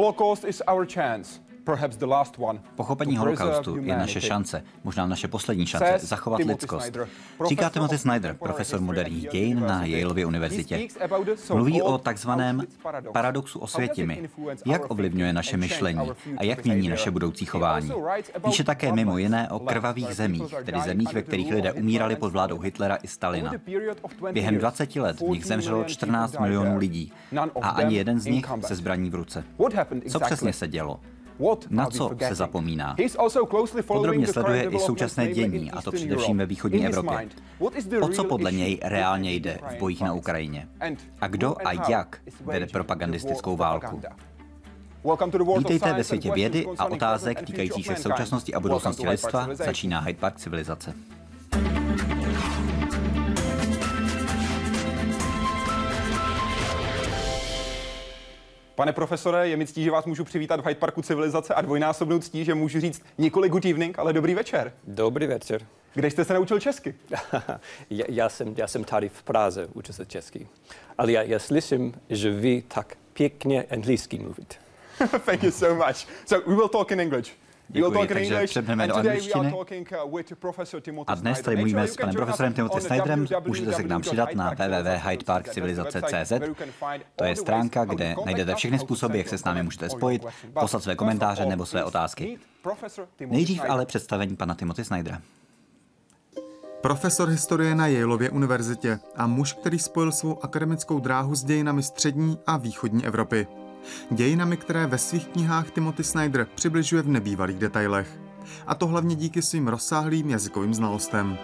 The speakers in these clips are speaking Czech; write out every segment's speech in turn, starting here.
Holocaust is our chance Pochopení holokaustu je naše šance, možná naše poslední šance, zachovat lidskost. Říká Timothy Snyder, profesor moderních dějin na Yaleově univerzitě. Mluví o takzvaném paradoxu osvětimi, jak ovlivňuje naše myšlení a jak mění naše budoucí chování. Píše také mimo jiné o krvavých zemích, tedy zemích, ve kterých lidé umírali pod vládou Hitlera i Stalina. Během 20 let v nich zemřelo 14 milionů lidí a ani jeden z nich se zbraní v ruce. Co přesně se dělo? Na co se zapomíná? Podrobně sleduje i současné dění, a to především ve východní Evropě. O co podle něj reálně jde v bojích na Ukrajině? A kdo a jak vede propagandistickou válku? Vítejte ve světě vědy a otázek týkajících se současnosti a budoucnosti lidstva. Začíná Hyde Park civilizace. Pane profesore, je mi ctí, že vás můžu přivítat v Hyde Parku civilizace a dvojnásobnou ctí, že můžu říct nikoli good evening, ale dobrý večer. Dobrý večer. Kde jste se naučil česky? já, já, jsem, já jsem tady v Praze učil se česky. Ale já, já slyším, že vy tak pěkně anglicky mluvíte. Thank you so much. So we will talk in English. Děkuji, takže přepneme do angličtiny. Uh, a dnes tady mluvíme s panem profesorem Timothy Snyderem. Můžete se k nám přidat na www.hydeparkcivilizace.cz. To je stránka, kde najdete všechny způsoby, jak se s námi můžete spojit, poslat své komentáře nebo své otázky. Nejdřív ale představení pana Timothy Snydera. Profesor historie na Yaleově univerzitě a muž, který spojil svou akademickou dráhu s dějinami střední a východní Evropy. Dějinami, které ve svých knihách Timothy Snyder přibližuje v nebývalých detailech. A to hlavně díky svým rozsáhlým jazykovým znalostem.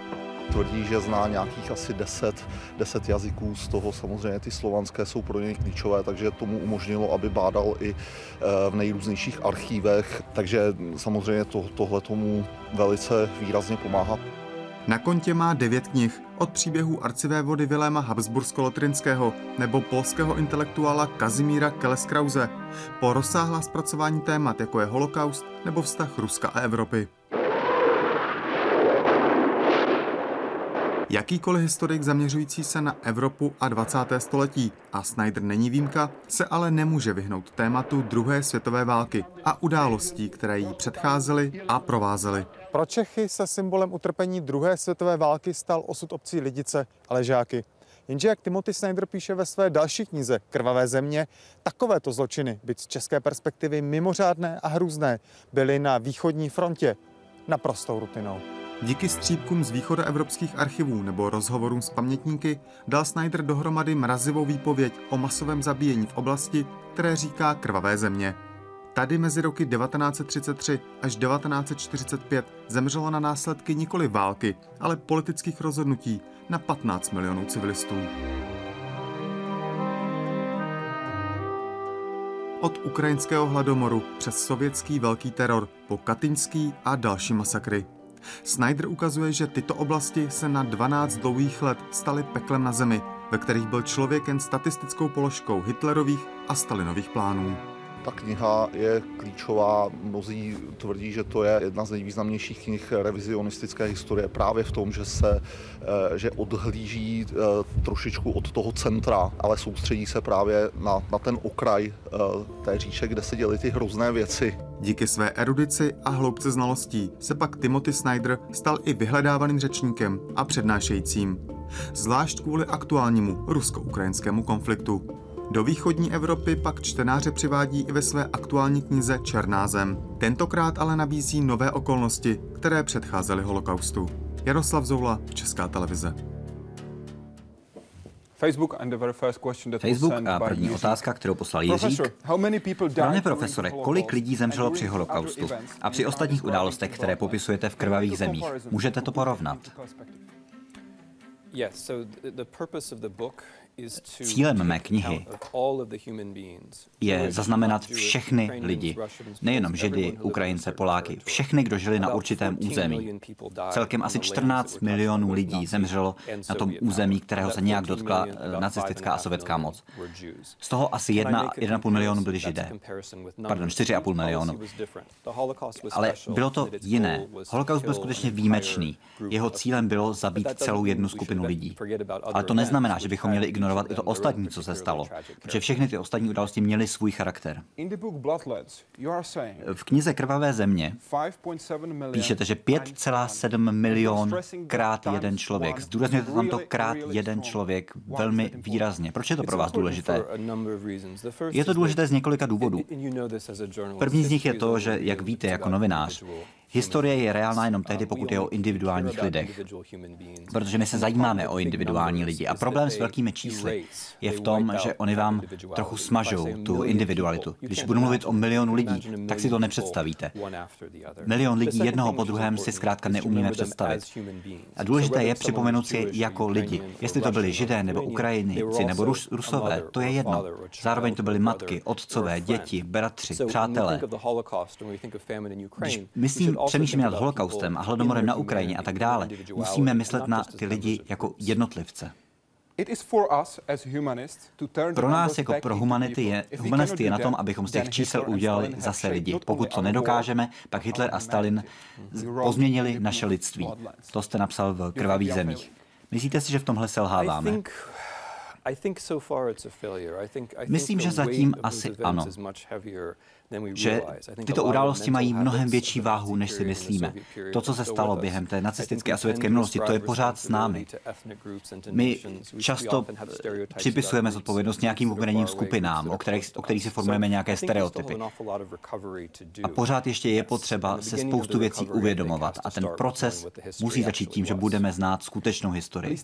Tvrdí, že zná nějakých asi 10, 10 jazyků, z toho samozřejmě ty slovanské jsou pro něj klíčové, takže tomu umožnilo, aby bádal i eh, v nejrůznějších archívech, takže samozřejmě to, tohle tomu velice výrazně pomáhá. Na kontě má devět knih, od příběhů vody Viléma Habsbursko-Lotrinského nebo polského intelektuála Kazimíra Keleskrause, po rozsáhlá zpracování témat, jako je holokaust nebo vztah Ruska a Evropy. Jakýkoliv historik zaměřující se na Evropu a 20. století, a Snyder není výjimka, se ale nemůže vyhnout tématu druhé světové války a událostí, které jí předcházely a provázely. Pro Čechy se symbolem utrpení druhé světové války stal osud obcí Lidice a Ležáky. Jenže jak Timothy Snyder píše ve své další knize Krvavé země, takovéto zločiny, byť z české perspektivy mimořádné a hrůzné, byly na východní frontě naprostou rutinou. Díky střípkům z východoevropských archivů nebo rozhovorům s pamětníky dal Snyder dohromady mrazivou výpověď o masovém zabíjení v oblasti, které říká Krvavé země. Tady mezi roky 1933 až 1945 zemřelo na následky nikoli války, ale politických rozhodnutí na 15 milionů civilistů. Od ukrajinského hladomoru přes sovětský velký teror po katyňský a další masakry. Snyder ukazuje, že tyto oblasti se na 12 dlouhých let staly peklem na zemi, ve kterých byl člověk jen statistickou položkou Hitlerových a Stalinových plánů. Ta kniha je klíčová, mnozí tvrdí, že to je jedna z nejvýznamnějších knih revizionistické historie právě v tom, že se eh, že odhlíží eh, trošičku od toho centra, ale soustředí se právě na, na ten okraj eh, té říše, kde se děly ty hrozné věci. Díky své erudici a hloubce znalostí se pak Timothy Snyder stal i vyhledávaným řečníkem a přednášejícím. Zvlášť kvůli aktuálnímu rusko-ukrajinskému konfliktu. Do východní Evropy pak čtenáře přivádí i ve své aktuální knize Černá zem. Tentokrát ale nabízí nové okolnosti, které předcházely holokaustu. Jaroslav Zoula, Česká televize. Facebook, a první otázka, kterou poslal Jiřík. Pane profesore, kolik lidí zemřelo při holokaustu a při ostatních událostech, které popisujete v krvavých zemích? Můžete to porovnat? Cílem mé knihy je zaznamenat všechny lidi, nejenom Židy, Ukrajince, Poláky, všechny, kdo žili na určitém území. Celkem asi 14 milionů lidí zemřelo na tom území, kterého se nějak dotkla nacistická a sovětská moc. Z toho asi 1,5 milionu byli Židé. Pardon, 4,5 milionu. Ale bylo to jiné. Holokaust byl skutečně výjimečný. Jeho cílem bylo zabít celou jednu skupinu lidí. Ale to neznamená, že bychom měli ignorovat ignorovat i to ostatní, co se stalo, protože všechny ty ostatní události měly svůj charakter. V knize Krvavé země píšete, že 5,7 milion krát jeden člověk. Zdůrazňujete tam to krát jeden člověk velmi výrazně. Proč je to pro vás důležité? Je to důležité z několika důvodů. První z nich je to, že, jak víte jako novinář, Historie je reálná jenom tehdy, pokud je o individuálních lidech. Protože my se zajímáme o individuální lidi. A problém s velkými čísly je v tom, že oni vám trochu smažou tu individualitu. Když budu mluvit o milionu lidí, tak si to nepředstavíte. Milion lidí jednoho po druhém si zkrátka neumíme představit. A důležité je připomenout si jako lidi. Jestli to byli židé nebo Ukrajinci nebo Rus, Rusové, to je jedno. Zároveň to byly matky, otcové, děti, bratři, přátelé. Když myslím přemýšlíme nad holokaustem a hladomorem na Ukrajině a tak dále, musíme myslet na ty lidi jako jednotlivce. Pro nás jako pro humanity je, humanisty je na tom, abychom z těch čísel udělali zase lidi. Pokud to nedokážeme, pak Hitler a Stalin pozměnili naše lidství. To jste napsal v Krvavých zemích. Myslíte si, že v tomhle selháváme? Myslím, že zatím asi ano že tyto události mají mnohem větší váhu, než si myslíme. To, co se stalo během té nacistické a sovětské minulosti, to je pořád s námi. My často připisujeme zodpovědnost nějakým konkrétním skupinám, o kterých, o kterých si formujeme nějaké stereotypy. A pořád ještě je potřeba se spoustu věcí uvědomovat a ten proces musí začít tím, že budeme znát skutečnou historii.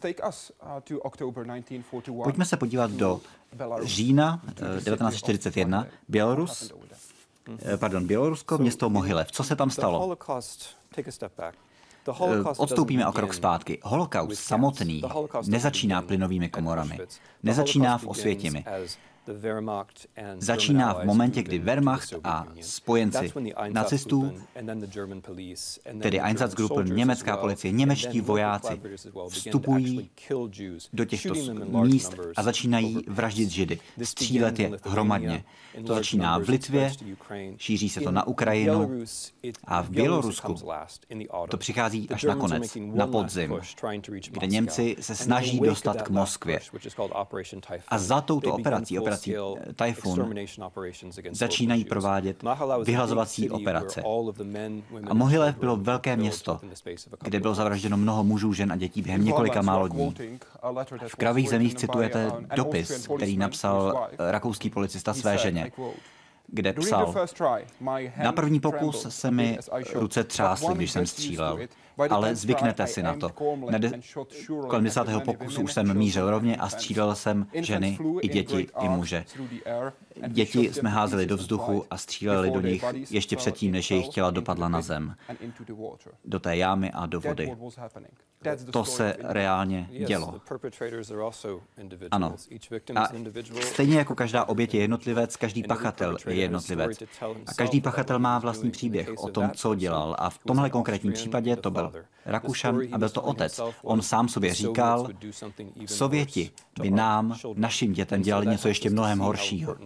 Pojďme se podívat do října 1941. Bělorus Eh, pardon, Bělorusko, město Mohilev. Co se tam stalo? Eh, odstoupíme o krok zpátky. Holokaust samotný nezačíná plynovými komorami. Nezačíná v Osvětimi. Začíná v momentě, kdy Wehrmacht a spojenci nacistů, tedy Einsatzgruppen, německá policie, němečtí vojáci, vstupují do těchto míst a začínají vraždit židy, střílet je hromadně. To začíná v Litvě, šíří se to na Ukrajinu a v Bělorusku. to přichází až na konec, na podzim, kde Němci se snaží dostat k Moskvě. A za touto operací, operací Typhoon, začínají provádět vyhlazovací operace. A Mohilev bylo velké město, kde bylo zavražděno mnoho mužů, žen a dětí během několika málo dní. V kravých zemích citujete dopis, který napsal rakouský policista své ženě kde psal, na první pokus se mi ruce třásly, když jsem střílel, ale zvyknete si na to. Na de- kolem desátého pokusu už jsem mířil rovně a střílel jsem ženy i děti i muže. Děti jsme házeli do vzduchu a stříleli do nich ještě předtím, než jejich těla dopadla na zem, do té jámy a do vody. To se reálně dělo. Ano. A stejně jako každá oběť je jednotlivec, každý pachatel je jednotlivec. A každý pachatel má vlastní příběh o tom, co dělal. A v tomhle konkrétním případě to byl Rakušan a byl to otec. On sám sobě říkal, Sověti by nám, našim dětem, dělali něco ještě mnohem horšího.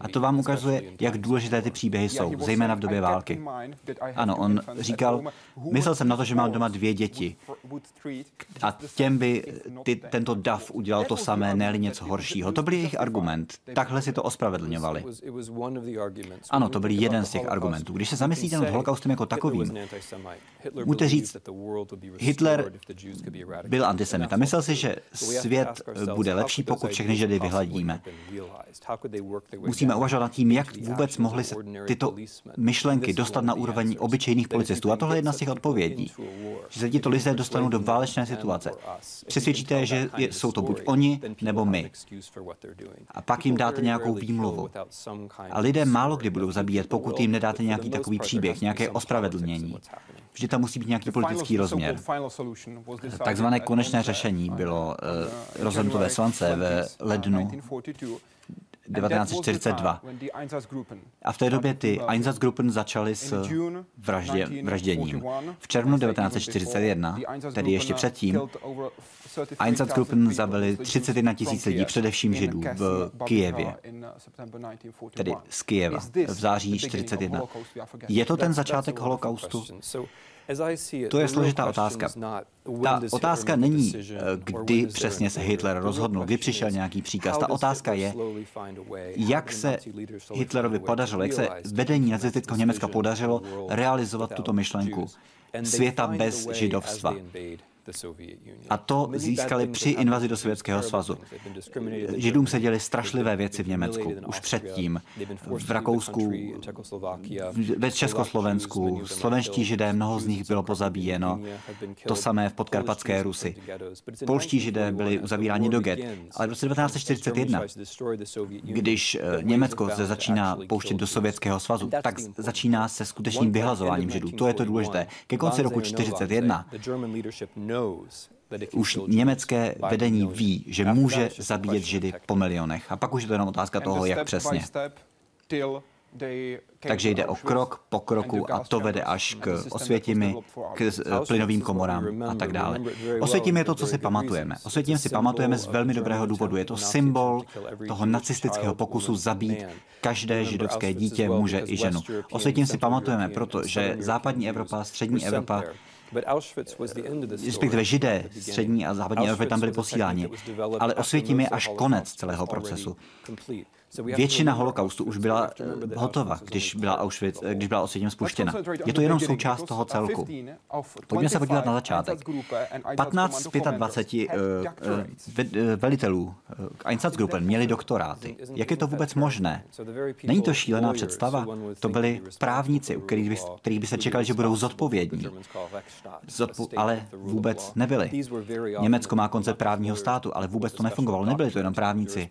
A to vám ukazuje, jak důležité ty příběhy jsou, zejména v době války. Ano, on říkal, myslel jsem na to, že mám doma dvě děti a těm by ty, tento DAF udělal to samé, ne něco horšího. To byl jejich argument. Takhle si to ospravedlňovali. Ano, to byl jeden z těch argumentů. Když se zamyslíte nad holokaustem jako takovým, můžete říct, Hitler byl antisemita. Myslel si, že svět bude lepší, pokud všechny židy vyhladíme. Musíme uvažovat nad tím, jak vůbec mohly se tyto myšlenky dostat na úroveň obyčejných policistů. A tohle je jedna z těch odpovědí. Že se tito lidé dostanou do válečné situace. Přesvědčíte, že jsou to buď oni, nebo my. A pak jim dáte nějakou výmluvu. A lidé málo kdy budou zabíjet, pokud jim nedáte nějaký takový příběh, nějaké ospravedlnění. Vždy tam musí být nějaký politický rozměr. Takzvané konečné řešení bylo uh, rozhodnuto ve Svance ve lednu 1942. A v té době ty Einsatzgruppen začaly s vraždě, vražděním. V červnu 1941, tedy ještě předtím, Einsatzgruppen zabili 31 tisíc lidí, především Židů v Kijevě, tedy z Kijeva, v září 41. Je to ten začátek holokaustu? To je složitá otázka. Ta otázka není, kdy přesně se Hitler rozhodnul, kdy přišel nějaký příkaz. Ta otázka je, jak se Hitlerovi podařilo, jak se vedení nacistického Německa podařilo realizovat tuto myšlenku světa bez židovstva. A to získali při invazi do Sovětského svazu. Židům se děly strašlivé věci v Německu, už předtím, v Rakousku, ve Československu, slovenští židé, mnoho z nich bylo pozabíjeno, to samé v podkarpatské Rusy. Polští židé byli uzavíráni do get, ale v roce 1941, když eh, Německo se začíná pouštět do Sovětského svazu, tak začíná se skutečným vyhlazováním židů. To je to důležité. Ke konci roku 1941 už německé vedení ví, že může zabíjet židy po milionech. A pak už je to jenom otázka toho, jak přesně. Takže jde o krok po kroku a to vede až k osvětimi, k eh, plynovým komorám a tak dále. Osvětím je to, co si pamatujeme. Osvětím si pamatujeme z velmi dobrého důvodu. Je to symbol toho nacistického pokusu zabít každé židovské dítě, muže i ženu. Osvětím si pamatujeme, protože západní Evropa, střední Evropa respektive židé střední a západní Evropy tam byli posíláni. Ale osvětím je až konec celého procesu. Většina holokaustu už byla eh, hotova, když byla Auschwitz, když byla Osvětim spuštěna. Je to jenom součást toho celku. Pojďme se podívat na začátek. 15 z 25 uh, velitelů Einsatzgruppen měli doktoráty. Jak je to vůbec možné? Není to šílená představa? To byli právníci, u kterých by, kterých by se čekali, že budou zodpovědní. Zodpo- ale vůbec nebyli. Německo má koncept právního státu, ale vůbec to nefungovalo. Nebyli to jenom právníci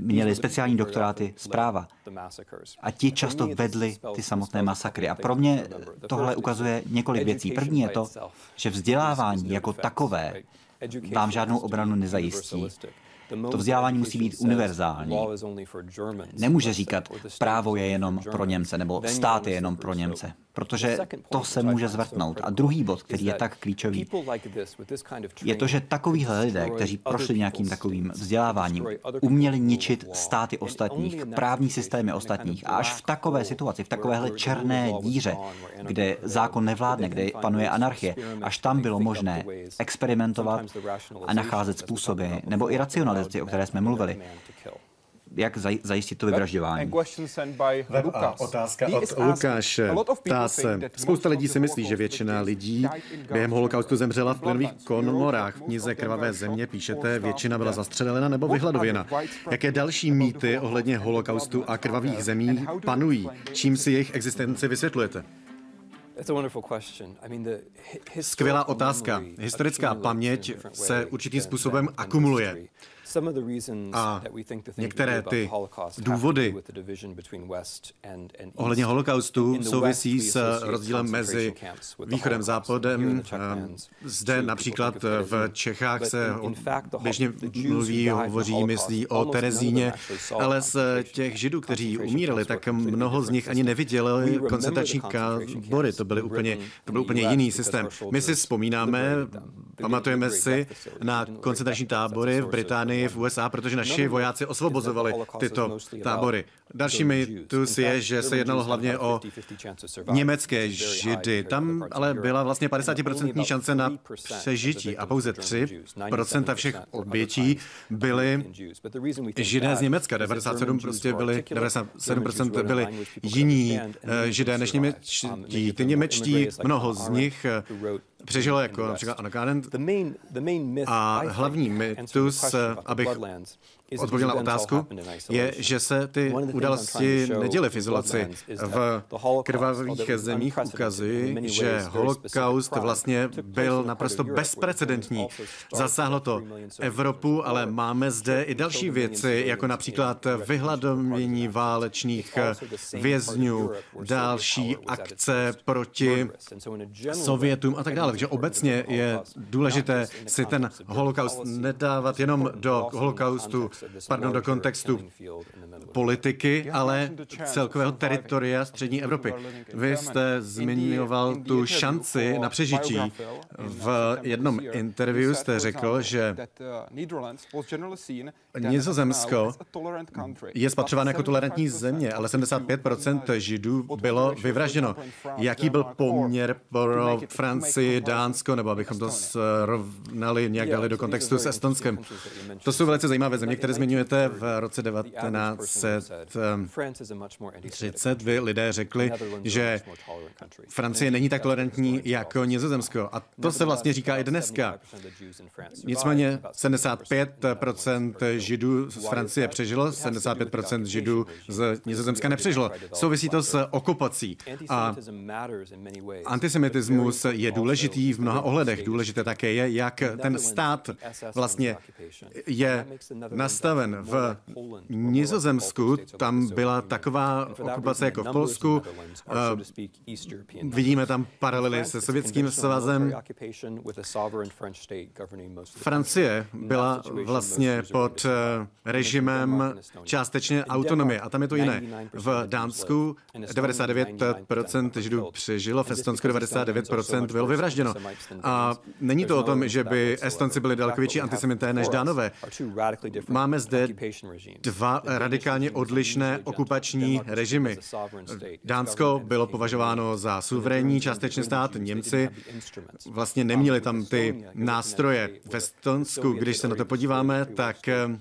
měli speciální doktoráty zpráva. A ti často vedli ty samotné masakry. A pro mě tohle ukazuje několik věcí. První je to, že vzdělávání jako takové vám žádnou obranu nezajistí. To vzdělávání musí být univerzální. Nemůže říkat, právo je jenom pro Němce, nebo stát je jenom pro Němce protože to se může zvrtnout. A druhý bod, který je tak klíčový, je to, že takovýhle lidé, kteří prošli nějakým takovým vzděláváním, uměli ničit státy ostatních, právní systémy ostatních. A až v takové situaci, v takovéhle černé díře, kde zákon nevládne, kde panuje anarchie, až tam bylo možné experimentovat a nacházet způsoby, nebo i racionalizaci, o které jsme mluvili, jak zajistit to vyvražďování. Otázka od Lukáše. Ptá se. Spousta lidí si myslí, že většina lidí během holokaustu zemřela v plynových komorách. V knize Krvavé země píšete, většina byla zastřelena nebo vyhladověna. Jaké další mýty ohledně holokaustu a krvavých zemí panují? Čím si jejich existenci vysvětlujete? Skvělá otázka. Historická paměť se určitým způsobem akumuluje. A některé ty důvody ohledně holokaustu souvisí s rozdílem mezi východem a západem. Zde například v Čechách se běžně mluví, hovoří, myslí o Terezíně, ale z těch židů, kteří umírali, tak mnoho z nich ani neviděli koncentrační tábory. To, byly úplně, to byl úplně jiný systém. My si vzpomínáme, pamatujeme si na koncentrační tábory v Británii, v USA, protože naši vojáci osvobozovali tyto tábory. Další mýtus je, že se jednalo hlavně o německé židy. Tam ale byla vlastně 50% šance na přežití a pouze 3% všech obětí byly židé z Německa. 97 prostě byli, 97% byli jiní eh, židé než němečtí. Ty němečtí, mnoho z nich eh, přežilo jako například Anna Arendt. A hlavní mýtus, abych odpověděl na otázku, je, že se ty události neděly v izolaci. V krvavých zemích ukazují, že holokaust vlastně byl naprosto bezprecedentní. Zasáhlo to Evropu, ale máme zde i další věci, jako například vyhladomění válečných vězňů, další akce proti Sovětům a tak dále. Takže obecně je důležité si ten holokaust nedávat jenom do holokaustu pardon, do kontextu politiky, ale celkového teritoria střední Evropy. Vy jste zmiňoval tu šanci na přežití. V jednom interview jste řekl, že Nizozemsko je spatřováno jako tolerantní země, ale 75% Židů bylo vyvražděno. Jaký byl poměr pro Francii, Dánsko, nebo abychom to srovnali, nějak dali do kontextu s Estonskem? To jsou velice zajímavé země, které zmiňujete v roce 1930. Vy lidé řekli, že Francie není tak tolerantní jako Nizozemsko. A to se vlastně říká i dneska. Nicméně 75% Židů z Francie přežilo, 75% Židů z Nizozemska nepřežilo. Souvisí to s okupací. A antisemitismus je důležitý v mnoha ohledech. Důležité také je, jak ten stát vlastně je nastaven. V Nizozemsku tam byla taková okupace jako v Polsku. Vidíme tam paralely se sovětským svazem. Francie byla vlastně pod eh, režimem částečně autonomie a tam je to jiné. V Dánsku 99% Židů přežilo, v Estonsku 99% bylo vyvražděno. A není to o tom, že by Estonci byli daleko větší antisemité než Dánové. Máme zde dva radikálně odlišné okupační režimy. Dánsko bylo považováno za suverénní částečně stát, Němci vlastně neměli tam ty nástroje. V Estonsku, když se na to podíváme, tak eh,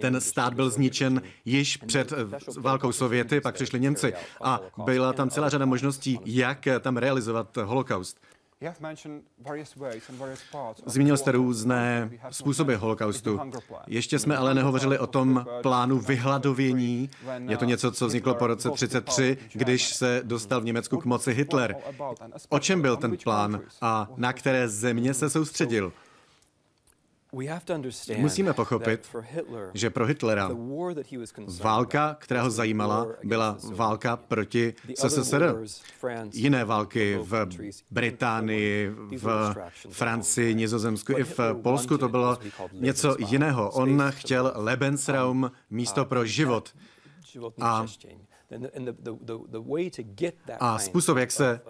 ten stát byl zničen již před eh, válkou Sověty, pak přišli Němci a byla tam celá řada možností, jak eh, tam realizovat holokaust. Zmínil jste různé způsoby holokaustu. Ještě jsme ale nehovořili o tom plánu vyhladovění. Je to něco, co vzniklo po roce 1933, když se dostal v Německu k moci Hitler. O čem byl ten plán a na které země se soustředil? Musíme pochopit, že pro Hitlera válka, která ho zajímala, byla válka proti SSSR. Jiné války v Británii, v Francii, Nizozemsku i v Polsku to bylo něco jiného. On chtěl Lebensraum, místo pro život. A a způsob, jak se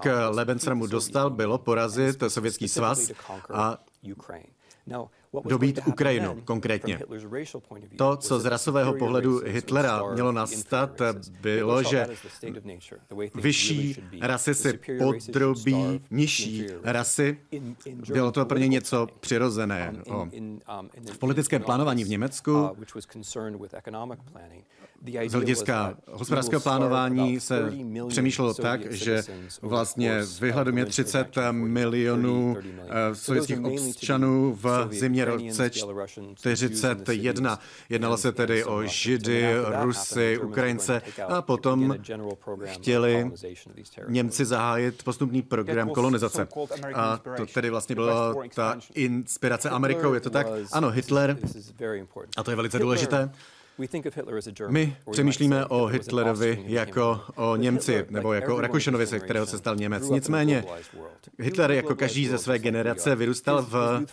k Lebensraumu dostal, bylo porazit Sovětský svaz a No, dobít Ukrajinu konkrétně. To, co z rasového pohledu Hitlera mělo nastat, bylo, že vyšší rasy si podrobí nižší rasy. Bylo to pro ně něco přirozeného. Um, v politickém plánování v Německu uh, z hlediska hospodářského plánování se přemýšlelo tak, že vlastně vyhladomě 30 milionů eh, sovětských občanů v zimě roce 41. Jednalo se tedy o Židy, Rusy, Ukrajince a potom chtěli Němci zahájit postupný program kolonizace. A to tedy vlastně byla ta inspirace Amerikou, je to tak? Ano, Hitler, a to je velice důležité, my přemýšlíme o Hitlerovi jako o Němci, nebo jako o Rakušanovi, se kterého se stal Němec. Nicméně Hitler jako každý ze své generace vyrůstal v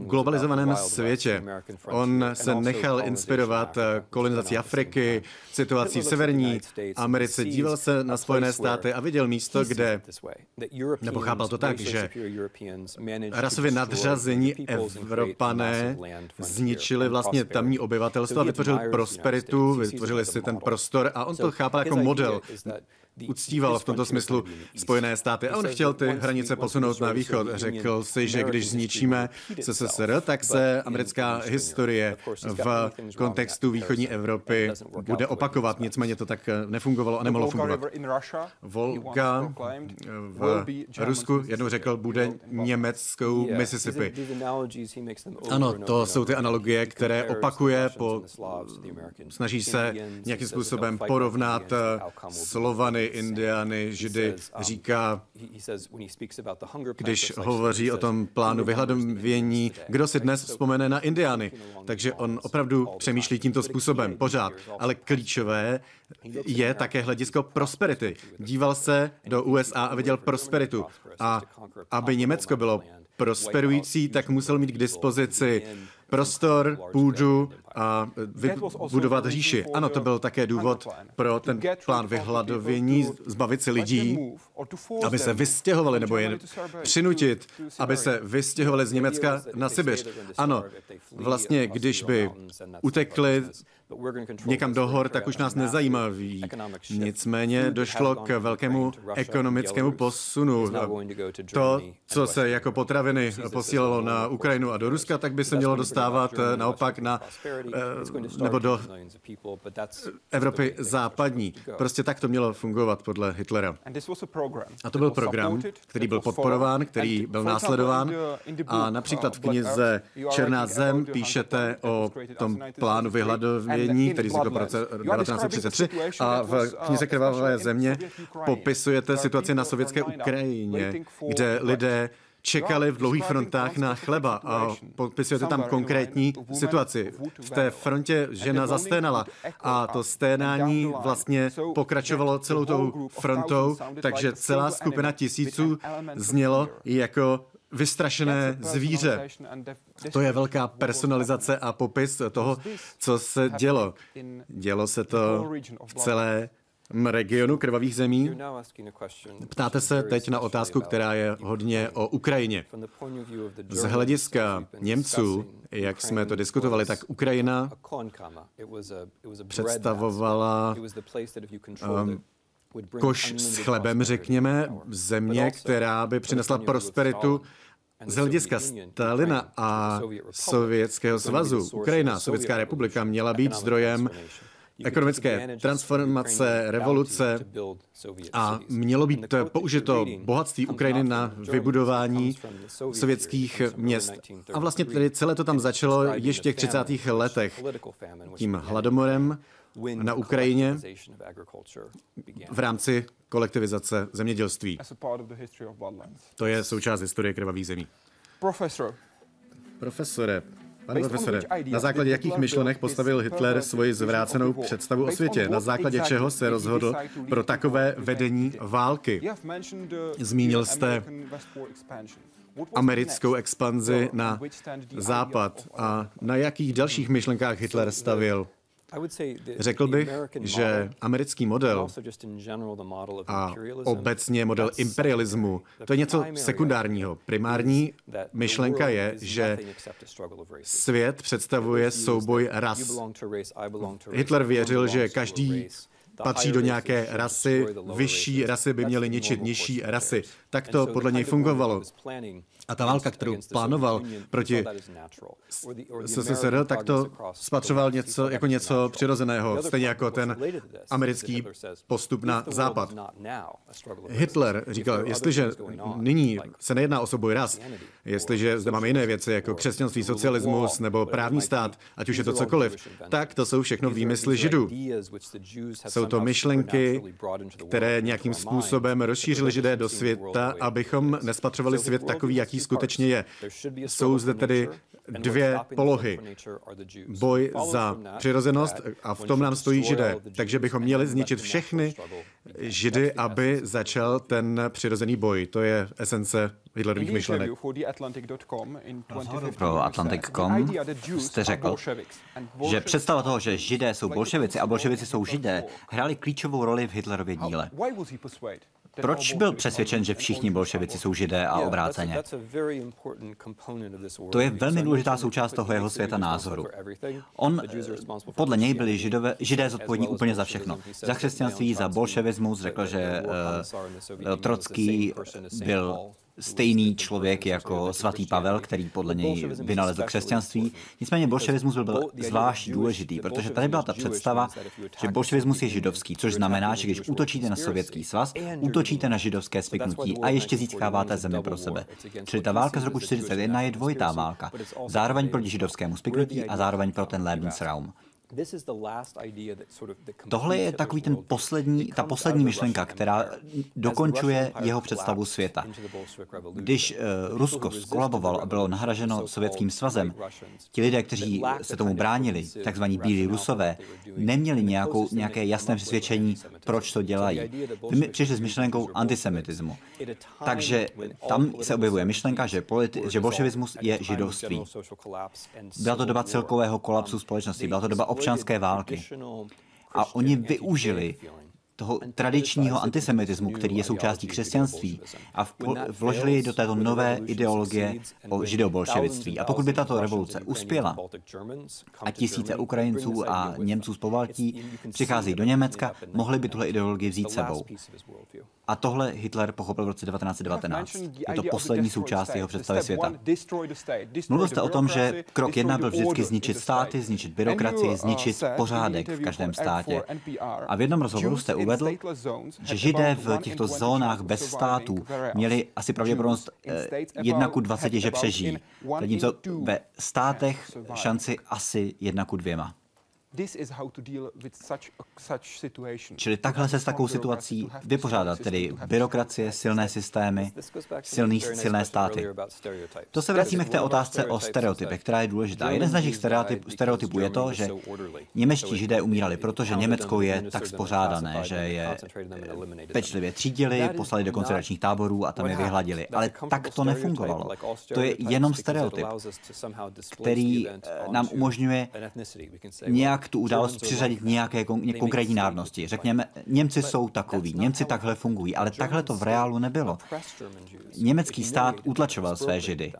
globalizovaném světě. On se nechal inspirovat kolonizací Afriky, situací v severní Americe, díval se na Spojené státy a viděl místo, kde, nebo chápal to tak, že rasově nadřazení Evropané zničili vlastně tamní obyvatelstvo a vytvořili prosperitu, vytvořili si ten prostor a on to chápal jako model uctíval v tomto smyslu Spojené státy a on chtěl ty hranice posunout na východ. Řekl si, že když zničíme SSSR, tak se americká historie v kontextu východní Evropy bude opakovat. Nicméně to tak nefungovalo a nemohlo fungovat. Volga v Rusku jednou řekl, bude německou Mississippi. Ano, to jsou ty analogie, které opakuje, po, snaží se nějakým způsobem porovnat Slovany, indiány, židy, um, říká, když hovoří o tom plánu vyhladovění, kdo si dnes vzpomene na indiány. Takže on opravdu přemýšlí tímto způsobem pořád. Ale klíčové je také hledisko prosperity. Díval se do USA a viděl prosperitu. A aby Německo bylo prosperující, tak musel mít k dispozici prostor, půdu a budovat říši. Ano, to byl také důvod pro ten plán vyhladovění, zbavit se lidí, aby se vystěhovali nebo jen přinutit, aby se vystěhovali z Německa na Sibiř. Ano, vlastně, když by utekli někam do hor, tak už nás nezajímaví. Nicméně došlo k velkému ekonomickému posunu. To, co se jako potraviny posílalo na Ukrajinu a do Ruska, tak by se mělo dostávat eh, naopak na, eh, nebo do Evropy západní. Prostě tak to mělo fungovat podle Hitlera. A to byl program, který byl podporován, který byl následován. A například v knize Černá zem píšete o tom plánu vyhladování uvěznění, který vznikl po roce 1933. A v knize Krvavé země popisujete situaci na sovětské Ukrajině, kde lidé čekali v dlouhých frontách na chleba a popisujete tam konkrétní situaci. V té frontě žena zasténala a to sténání vlastně pokračovalo celou tou frontou, takže celá skupina tisíců znělo jako vystrašené zvíře. To je velká personalizace a popis toho, co se dělo. Dělo se to v celé regionu krvavých zemí. Ptáte se teď na otázku, která je hodně o Ukrajině. Z hlediska Němců, jak jsme to diskutovali, tak Ukrajina představovala um, koš s chlebem, řekněme, země, která by přinesla prosperitu z hlediska Stalina a Sovětského svazu. Ukrajina, Sovětská republika, měla být zdrojem ekonomické transformace, revoluce a mělo být použito bohatství Ukrajiny na vybudování sovětských měst. A vlastně tedy celé to tam začalo ještě v těch 30. letech tím hladomorem, na Ukrajině v rámci kolektivizace zemědělství. To je součást historie krvavých zemí. Profesore, Pane profesore, na základě jakých myšlenek postavil Hitler svoji zvrácenou představu o světě? Na základě čeho se rozhodl pro takové vedení války? Zmínil jste americkou expanzi na západ a na jakých dalších myšlenkách Hitler stavil? Řekl bych, že americký model a obecně model imperialismu, to je něco sekundárního. Primární myšlenka je, že svět představuje souboj ras. Hitler věřil, že každý patří do nějaké rasy, vyšší rasy by měly ničit nižší rasy. Tak to podle něj fungovalo. A ta válka, kterou plánoval proti SSSR, tak to spatřoval něco, jako něco přirozeného, stejně jako ten americký postup na západ. Hitler říkal, jestliže nyní se nejedná o souboj ras, jestliže zde máme jiné věci, jako křesťanství, socialismus nebo právní stát, ať už je to cokoliv, tak to jsou všechno výmysly židů. Jsou to myšlenky, které nějakým způsobem rozšířily židé do světa, abychom nespatřovali svět takový, jaký skutečně je. Jsou zde tedy dvě polohy. Boj za přirozenost a v tom nám stojí židé. Takže bychom měli zničit všechny židy, aby začal ten přirozený boj. To je esence Hitlerových myšlenek. Pro Atlantic.com jste řekl, že představa toho, že židé jsou bolševici a bolševici jsou židé, hráli klíčovou roli v Hitlerově díle. Proč byl přesvědčen, že všichni bolševici jsou židé a obráceně? To je velmi důležitá součást toho jeho světa názoru. On, podle něj byli židové, židé zodpovědní úplně za všechno. Za křesťanství, za bolševismus, řekl, že uh, Trocký byl stejný člověk jako svatý Pavel, který podle něj vynalezl křesťanství. Nicméně bolševismus byl, byl zvlášť důležitý, protože tady byla ta představa, že bolševismus je židovský, což znamená, že když útočíte na sovětský svaz, útočíte na židovské spiknutí a ještě získáváte zemi pro sebe. Čili ta válka z roku 1941 je dvojitá válka. Zároveň proti židovskému spiknutí a zároveň pro ten Lebensraum. Tohle je takový ten poslední, ta poslední myšlenka, která dokončuje jeho představu světa. Když uh, Rusko skolabovalo a bylo nahraženo Sovětským svazem, ti lidé, kteří se tomu bránili, takzvaní bílí rusové, neměli nějakou, nějaké jasné přesvědčení, proč to dělají. My přišli s myšlenkou antisemitismu. Takže tam se objevuje myšlenka, že, politi- že bolševismus je židovství. Byla to doba celkového kolapsu společnosti, byla to doba občanské války. A oni využili toho tradičního antisemitismu, který je součástí křesťanství a vložili do této nové ideologie o židobolševictví. A pokud by tato revoluce uspěla a tisíce Ukrajinců a Němců z Povaltí přichází do Německa, mohli by tuhle ideologii vzít sebou. A tohle Hitler pochopil v roce 1919. Je to poslední součást jeho představy světa. Mluvil jste o tom, že krok jedna byl vždycky zničit státy, zničit byrokracii, zničit pořádek v každém státě. A v jednom rozhovoru jste uvedl, že židé v těchto zónách bez států měli asi pravděpodobnost eh, jedna ku 20, že přežijí, zatímco ve státech šanci asi jedna ku dvěma. Čili takhle se s takovou situací vypořádat, tedy byrokracie, silné systémy, silný, silné státy. To se vracíme k té otázce o stereotypech, která je důležitá. Jeden z našich stereotyp, stereotypů je to, že němečtí židé umírali, protože Německo je tak spořádané, že je pečlivě třídili, poslali do koncentračních táborů a tam je vyhladili. Ale tak to nefungovalo. To je jenom stereotyp, který eh, nám umožňuje nějak tu událost přiřadit nějaké kon- konkrétní národnosti. Řekněme, Němci jsou takoví, Němci takhle fungují, ale takhle to v reálu nebylo. Německý stát utlačoval své židy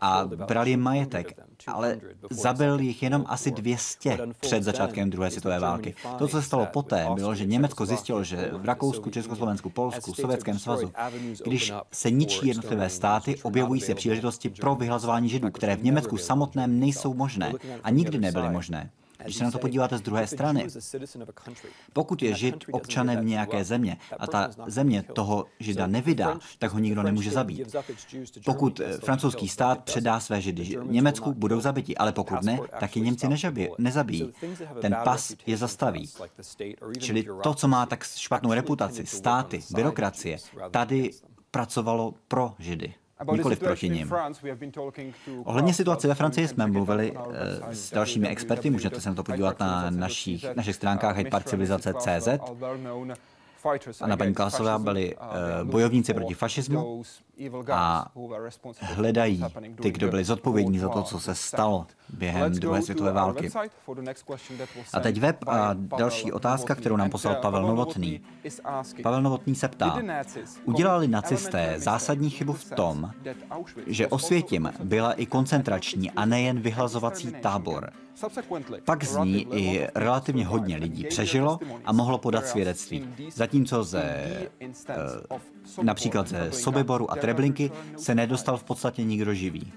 a bral jim majetek, ale zabil jich jenom asi 200 před začátkem druhé světové války. To, co se stalo poté, bylo, že Německo zjistilo, že v Rakousku, Československu, Polsku, Sovětském svazu, když se ničí jednotlivé státy, objevují se příležitosti pro vyhlazování židů, které v Německu samotném nejsou možné a nikdy nebyly možné. Když se na to podíváte z druhé strany, pokud je žid občanem nějaké země a ta země toho žida nevydá, tak ho nikdo nemůže zabít. Pokud francouzský stát předá své židy Německu, budou zabiti, ale pokud ne, tak je Němci nezabijí. Ten pas je zastaví. Čili to, co má tak špatnou reputaci, státy, byrokracie, tady pracovalo pro židy nikoli proti nim. Ohledně situace ve Francii jsme mluvili uh, s dalšími experty, můžete se na to podívat na našich, našich stránkách hydeparkcivilizace.cz. Anna paní Klasová byli uh, bojovníci proti fašismu a hledají ty, kdo byli zodpovědní za to, co se stalo během druhé světové války. A teď web a další otázka, kterou nám poslal Pavel Novotný. Pavel Novotný se ptá, udělali nacisté zásadní chybu v tom, že Osvětim byla i koncentrační a nejen vyhlazovací tábor. Pak z ní i relativně hodně lidí přežilo a mohlo podat svědectví. Zatímco ze, například ze Sobiboru a Treblinky se nedostal v podstatě nikdo živý.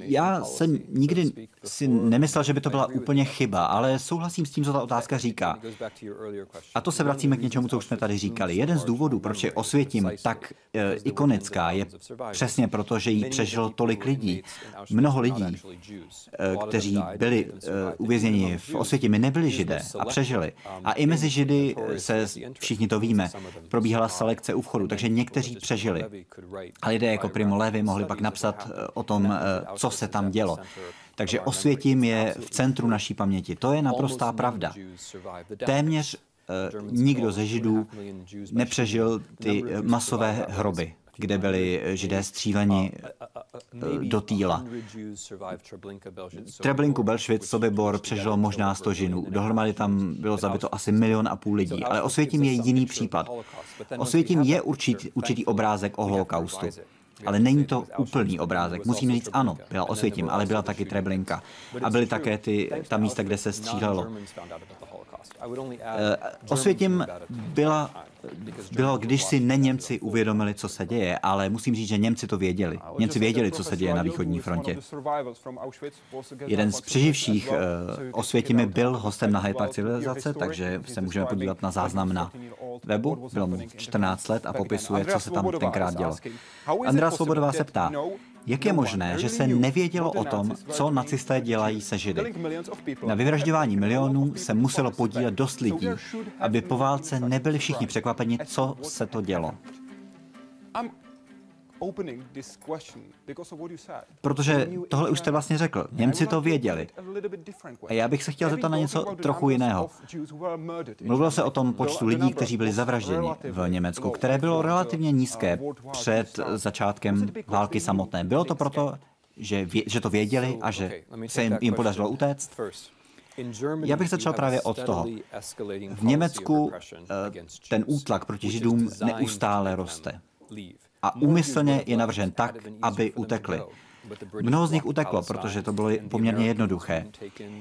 Já jsem nikdy si nemyslel, že by to byla úplně chyba, ale souhlasím s tím, co ta otázka říká. A to se vracíme k něčemu, co už jsme tady říkali. Jeden z důvodů, proč je Osvětím tak e, ikonická, je přesně proto, že jí přežilo tolik lidí. Mnoho lidí, e, kteří byli e, uvězněni v Osvětimi, nebyli židé a přežili. A i mezi židy se, všichni to víme, probíhala selekce u vchodu, takže někteří přežili. A lidé jako Primo Levi mohli pak napsat eh, o tom, eh, co se tam dělo. Takže Osvětím je v centru naší paměti. To je naprostá pravda. Téměř eh, nikdo ze Židů nepřežil ty masové hroby kde byli židé stříleni do týla. Treblinku, Belšvic, Sobibor přežilo možná 100 žinů. Dohromady tam bylo zabito asi milion a půl lidí. Ale Osvětím je jiný případ. Osvětím je určitý, určitý obrázek o holokaustu. Ale není to úplný obrázek. Musím říct, ano, byla Osvětím, ale byla taky Treblinka. A byly také ty, ta místa, kde se střílelo. Eh, Osvětím byla, bylo, když si ne Němci uvědomili, co se děje, ale musím říct, že Němci to věděli. Němci věděli, co se děje na východní frontě. Jeden z přeživších uh, Osvětimi byl hostem na Hyde civilizace, takže se můžeme podívat na záznam na webu, bylo mu 14 let a popisuje, co se tam tenkrát dělo. Andrea Svobodová se ptá, jak je možné, že se nevědělo o tom, co nacisté dělají se Židy? Na vyvražďování milionů se muselo podílet dost lidí, aby po válce nebyli všichni překvapeni, co se to dělo. Protože tohle už jste vlastně řekl. Němci to věděli. A já bych se chtěl zeptat na něco trochu jiného. Mluvilo se o tom počtu lidí, kteří byli zavražděni v Německu, které bylo relativně nízké před začátkem války samotné. Bylo to proto, že, vě, že to věděli a že se jim, jim podařilo utéct? Já bych začal právě od toho. V Německu eh, ten útlak proti Židům neustále roste a úmyslně je navržen tak, aby utekli. Mnoho z nich uteklo, protože to bylo poměrně jednoduché.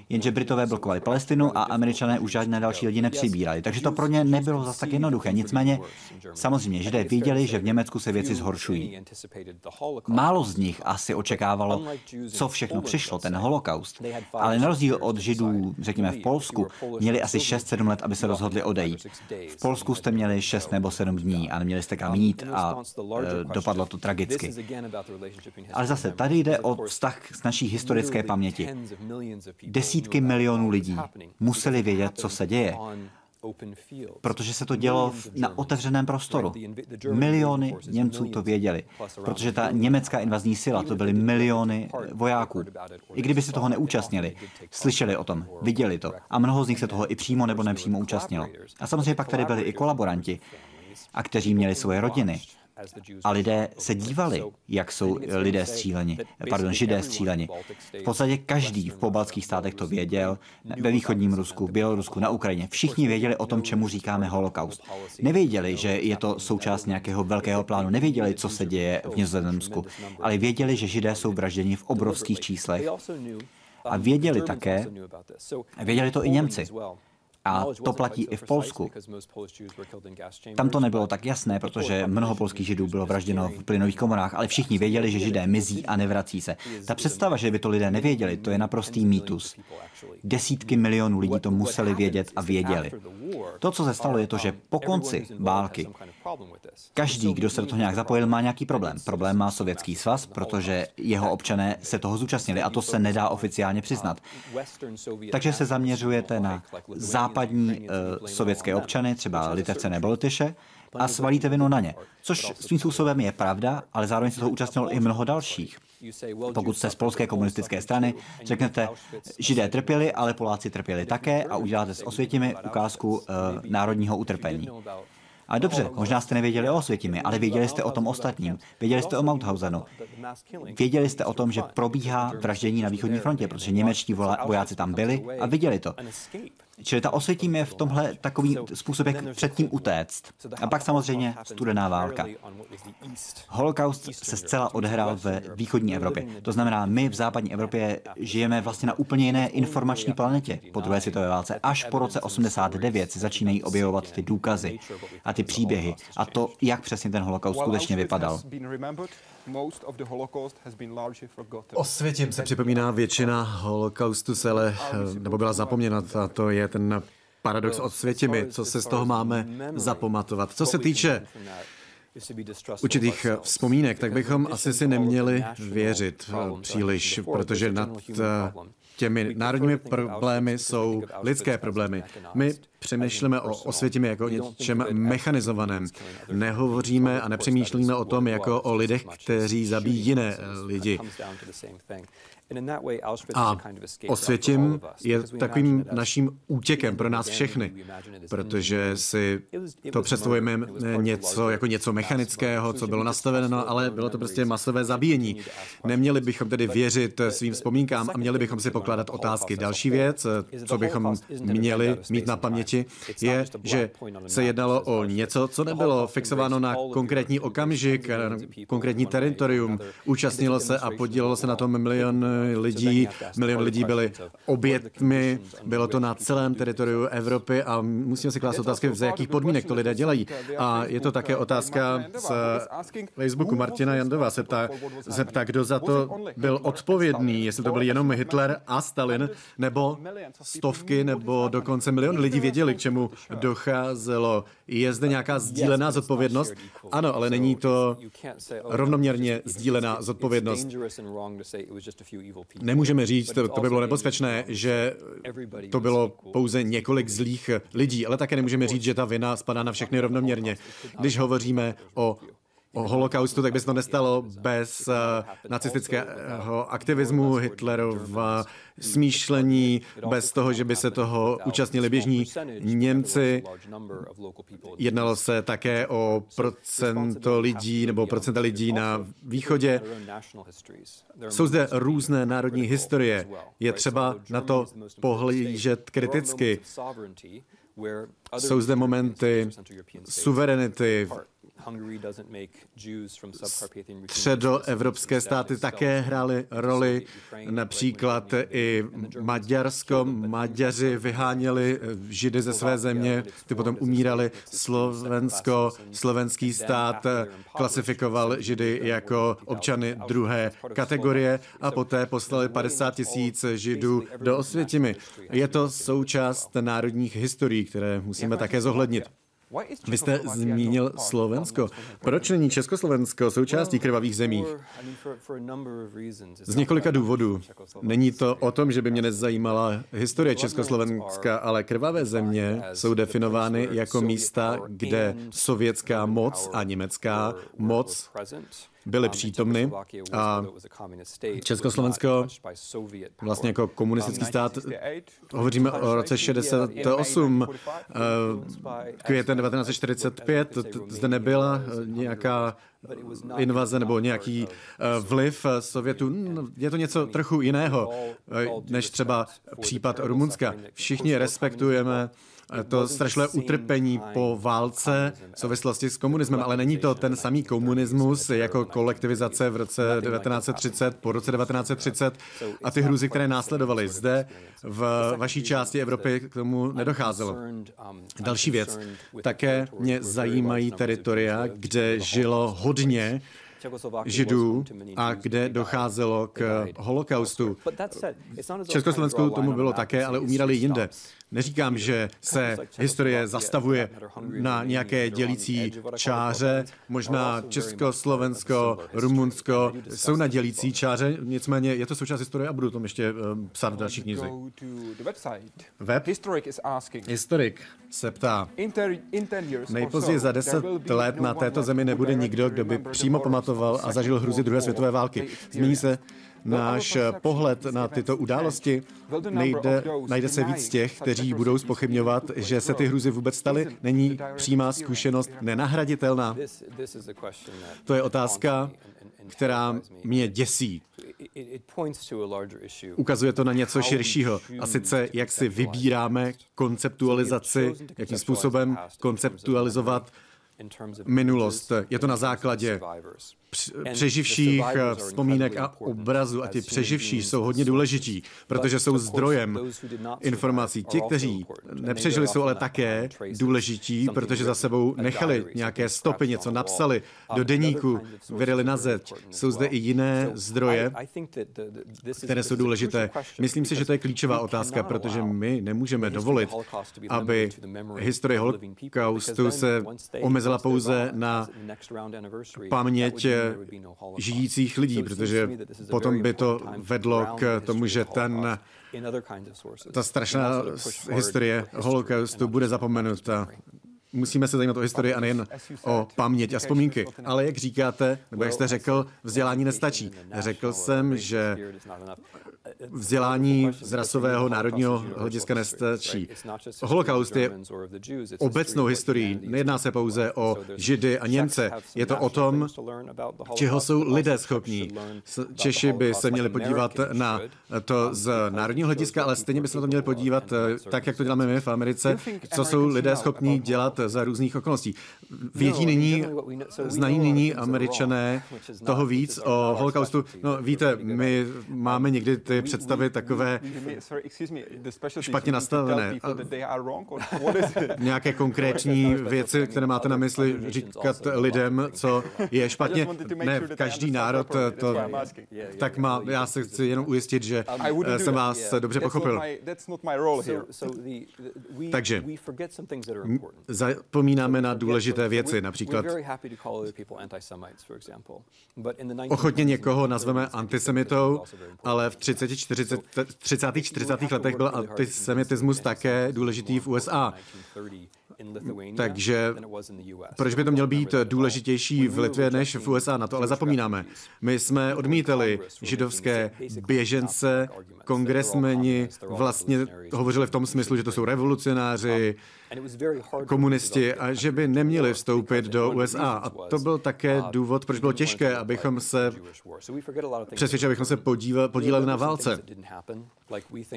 Jenže Britové blokovali Palestinu a Američané už žádné další lidi nepřibírali, takže to pro ně nebylo zase tak jednoduché. Nicméně, samozřejmě, Židé věděli, že v Německu se věci zhoršují. Málo z nich asi očekávalo, co všechno přišlo, ten holokaust. Ale na rozdíl od Židů, řekněme v Polsku, měli asi 6-7 let, aby se rozhodli odejít. V Polsku jste měli 6 nebo 7 dní a neměli jste kam jít a e, dopadlo to tragicky. Ale zase tady Tady jde o vztah z naší historické paměti. Desítky milionů lidí museli vědět, co se děje, protože se to dělo na otevřeném prostoru. Miliony Němců to věděli, protože ta německá invazní sila, to byly miliony vojáků. I kdyby se toho neúčastnili, slyšeli o tom, viděli to a mnoho z nich se toho i přímo nebo nepřímo účastnilo. A samozřejmě pak tady byli i kolaboranti, a kteří měli svoje rodiny, a lidé se dívali, jak jsou lidé stříleni, pardon, židé stříleni. V podstatě každý v pobaltských státech to věděl, ve východním Rusku, v Bělorusku, na Ukrajině. Všichni věděli o tom, čemu říkáme holokaust. Nevěděli, že je to součást nějakého velkého plánu, nevěděli, co se děje v Nizozemsku, ale věděli, že židé jsou vražděni v obrovských číslech. A věděli také, věděli to i Němci, a to platí i v Polsku. Tam to nebylo tak jasné, protože mnoho polských židů bylo vražděno v plynových komorách, ale všichni věděli, že židé mizí a nevrací se. Ta představa, že by to lidé nevěděli, to je naprostý mýtus. Desítky milionů lidí to museli vědět a věděli. To, co se stalo, je to, že po konci války každý, kdo se do toho nějak zapojil, má nějaký problém. Problém má Sovětský svaz, protože jeho občané se toho zúčastnili a to se nedá oficiálně přiznat. Takže se zaměřujete na západní uh, sovětské občany, třeba Litevce nebo Lotyše, a svalíte vinu na ně. Což svým způsobem je pravda, ale zároveň se toho účastnilo i mnoho dalších. Pokud jste z polské komunistické strany, řeknete, židé trpěli, ale Poláci trpěli také a uděláte s osvětimi ukázku uh, národního utrpení. A dobře, možná jste nevěděli o Osvětimi, ale věděli jste o tom ostatním. Věděli jste o Mauthausenu. Věděli jste o tom, že probíhá vraždění na východní frontě, protože němečtí vojáci tam byli a viděli to. Čili ta osvětím je v tomhle takový způsob, jak předtím utéct. A pak samozřejmě studená válka. Holokaust se zcela odehrál ve východní Evropě. To znamená, my v západní Evropě žijeme vlastně na úplně jiné informační planetě po druhé světové válce. Až po roce 89 se začínají objevovat ty důkazy a ty příběhy a to, jak přesně ten holokaust skutečně vypadal. Osvětím se připomíná většina holokaustu se ale, nebo byla zapomněna, a to je ten paradox odsvětimi, co se z toho máme zapamatovat. Co se týče určitých vzpomínek, tak bychom asi si neměli věřit příliš, protože nad těmi národními problémy jsou lidské problémy. My přemýšlíme o osvětimi jako o něčem mechanizovaném. Nehovoříme a nepřemýšlíme o tom jako o lidech, kteří zabíjí jiné lidi. A Osvětim je takovým naším útěkem pro nás všechny, protože si to představujeme něco jako něco mechanického, co bylo nastaveno, ale bylo to prostě masové zabíjení. Neměli bychom tedy věřit svým vzpomínkám a měli bychom si pokládat otázky. Další věc, co bychom měli mít na paměti, je, že se jednalo o něco, co nebylo fixováno na konkrétní okamžik, konkrétní teritorium. Účastnilo se a podílelo se na tom milion lidí, milion lidí byli obětmi, bylo to na celém teritoriu Evropy a musíme si klást otázky, za jakých podmínek to lidé dělají. A je to také otázka z Facebooku Martina Jandová se ptá, se ptá, kdo za to byl odpovědný, jestli to byl jenom Hitler a Stalin, nebo stovky, nebo dokonce milion lidí věděli, k čemu docházelo. Je zde nějaká sdílená zodpovědnost? Ano, ale není to rovnoměrně sdílená zodpovědnost. Nemůžeme říct, to, to by bylo nebezpečné, že to bylo pouze několik zlých lidí, ale také nemůžeme říct, že ta vina spadá na všechny rovnoměrně. Když hovoříme o o holokaustu, tak by se to nestalo bez uh, nacistického aktivismu, Hitlerova smýšlení, bez toho, že by se toho účastnili běžní Němci. Jednalo se také o procento lidí nebo procenta lidí na východě. Jsou zde různé národní historie. Je třeba na to pohlížet kriticky. Jsou zde momenty suverenity, Středoevropské státy také hrály roli, například i Maďarsko. Maďaři vyháněli Židy ze své země, ty potom umírali. Slovensko, slovenský stát klasifikoval Židy jako občany druhé kategorie a poté poslali 50 tisíc Židů do Osvětimi. Je to součást národních historií, které musíme také zohlednit. Vy jste zmínil Slovensko. Proč není Československo součástí krvavých zemí? Z několika důvodů. Není to o tom, že by mě nezajímala historie Československa, ale krvavé země jsou definovány jako místa, kde sovětská moc a německá moc byly přítomny a Československo vlastně jako komunistický stát, hovoříme o roce 68, eh, květen 1945, zde nebyla nějaká invaze nebo nějaký eh, vliv Sovětů. No, je to něco trochu jiného, eh, než třeba případ Rumunska. Všichni respektujeme to strašné utrpení po válce v souvislosti s komunismem, ale není to ten samý komunismus jako kolektivizace v roce 1930, po roce 1930 a ty hrůzy, které následovaly. Zde v vaší části Evropy k tomu nedocházelo. Další věc. Také mě zajímají teritoria, kde žilo hodně židů a kde docházelo k holokaustu. V Československu tomu bylo také, ale umírali jinde. Neříkám, že se historie zastavuje na nějaké dělící čáře. Možná Česko, Slovensko, Rumunsko jsou na dělící čáře, nicméně je to součást historie a budu tom ještě psát v další knize. Web Historik se ptá, nejpozději za deset let na této zemi nebude nikdo, kdo by přímo pamatoval a zažil hruzy druhé světové války. Změní se náš pohled na tyto události, nejde, najde se víc těch, kteří budou spochybňovat, že se ty hruzy vůbec staly. Není přímá zkušenost nenahraditelná? To je otázka, která mě děsí. Ukazuje to na něco širšího, a sice jak si vybíráme konceptualizaci, jakým způsobem konceptualizovat minulost. Je to na základě přeživších eh, vzpomínek a obrazu a ti přeživší jsou hodně důležití, protože jsou zdrojem informací. Ti, kteří nepřežili, jsou ale také důležití, protože za sebou nechali nějaké stopy, něco napsali do deníku, vydali na zeď. Jsou zde i jiné zdroje, které jsou důležité. Myslím si, že to je klíčová otázka, protože my nemůžeme dovolit, aby historie holokaustu se omezila pouze na paměť žijících lidí, protože potom by to vedlo k tomu, že ten, ta strašná historie holokaustu bude zapomenuta. Musíme se zajímat o historii a nejen o paměť a vzpomínky. Ale jak říkáte, nebo jak jste řekl, vzdělání nestačí. Řekl jsem, že vzdělání z rasového národního hlediska nestačí. Holokaust je obecnou historií. Nejedná se pouze o Židy a Němce. Je to o tom, čeho jsou lidé schopní. Češi by se měli podívat na to z národního hlediska, ale stejně by se na to měli podívat tak, jak to děláme my v Americe, co jsou lidé schopní dělat za různých okolností. Vědí nyní, znají nyní američané toho víc o holokaustu. No víte, my máme někdy ty představy takové špatně nastavené. Nějaké konkrétní věci, které máte na mysli, říkat lidem, co je špatně. Ne, každý národ to tak má. Já se chci jenom ujistit, že jsem vás dobře pochopil. Takže zapomínáme na důležité věci, například ochotně někoho nazveme antisemitou, ale v 30, 40, 30. 40. letech byl antisemitismus také důležitý v USA. Takže proč by to měl být důležitější v Litvě než v USA? Na to ale zapomínáme. My jsme odmítali židovské běžence, kongresmeni vlastně hovořili v tom smyslu, že to jsou revolucionáři, komunisti a že by neměli vstoupit do USA. A to byl také důvod, proč bylo těžké, abychom se přesvědčili, abychom se podíval, podíleli na válce.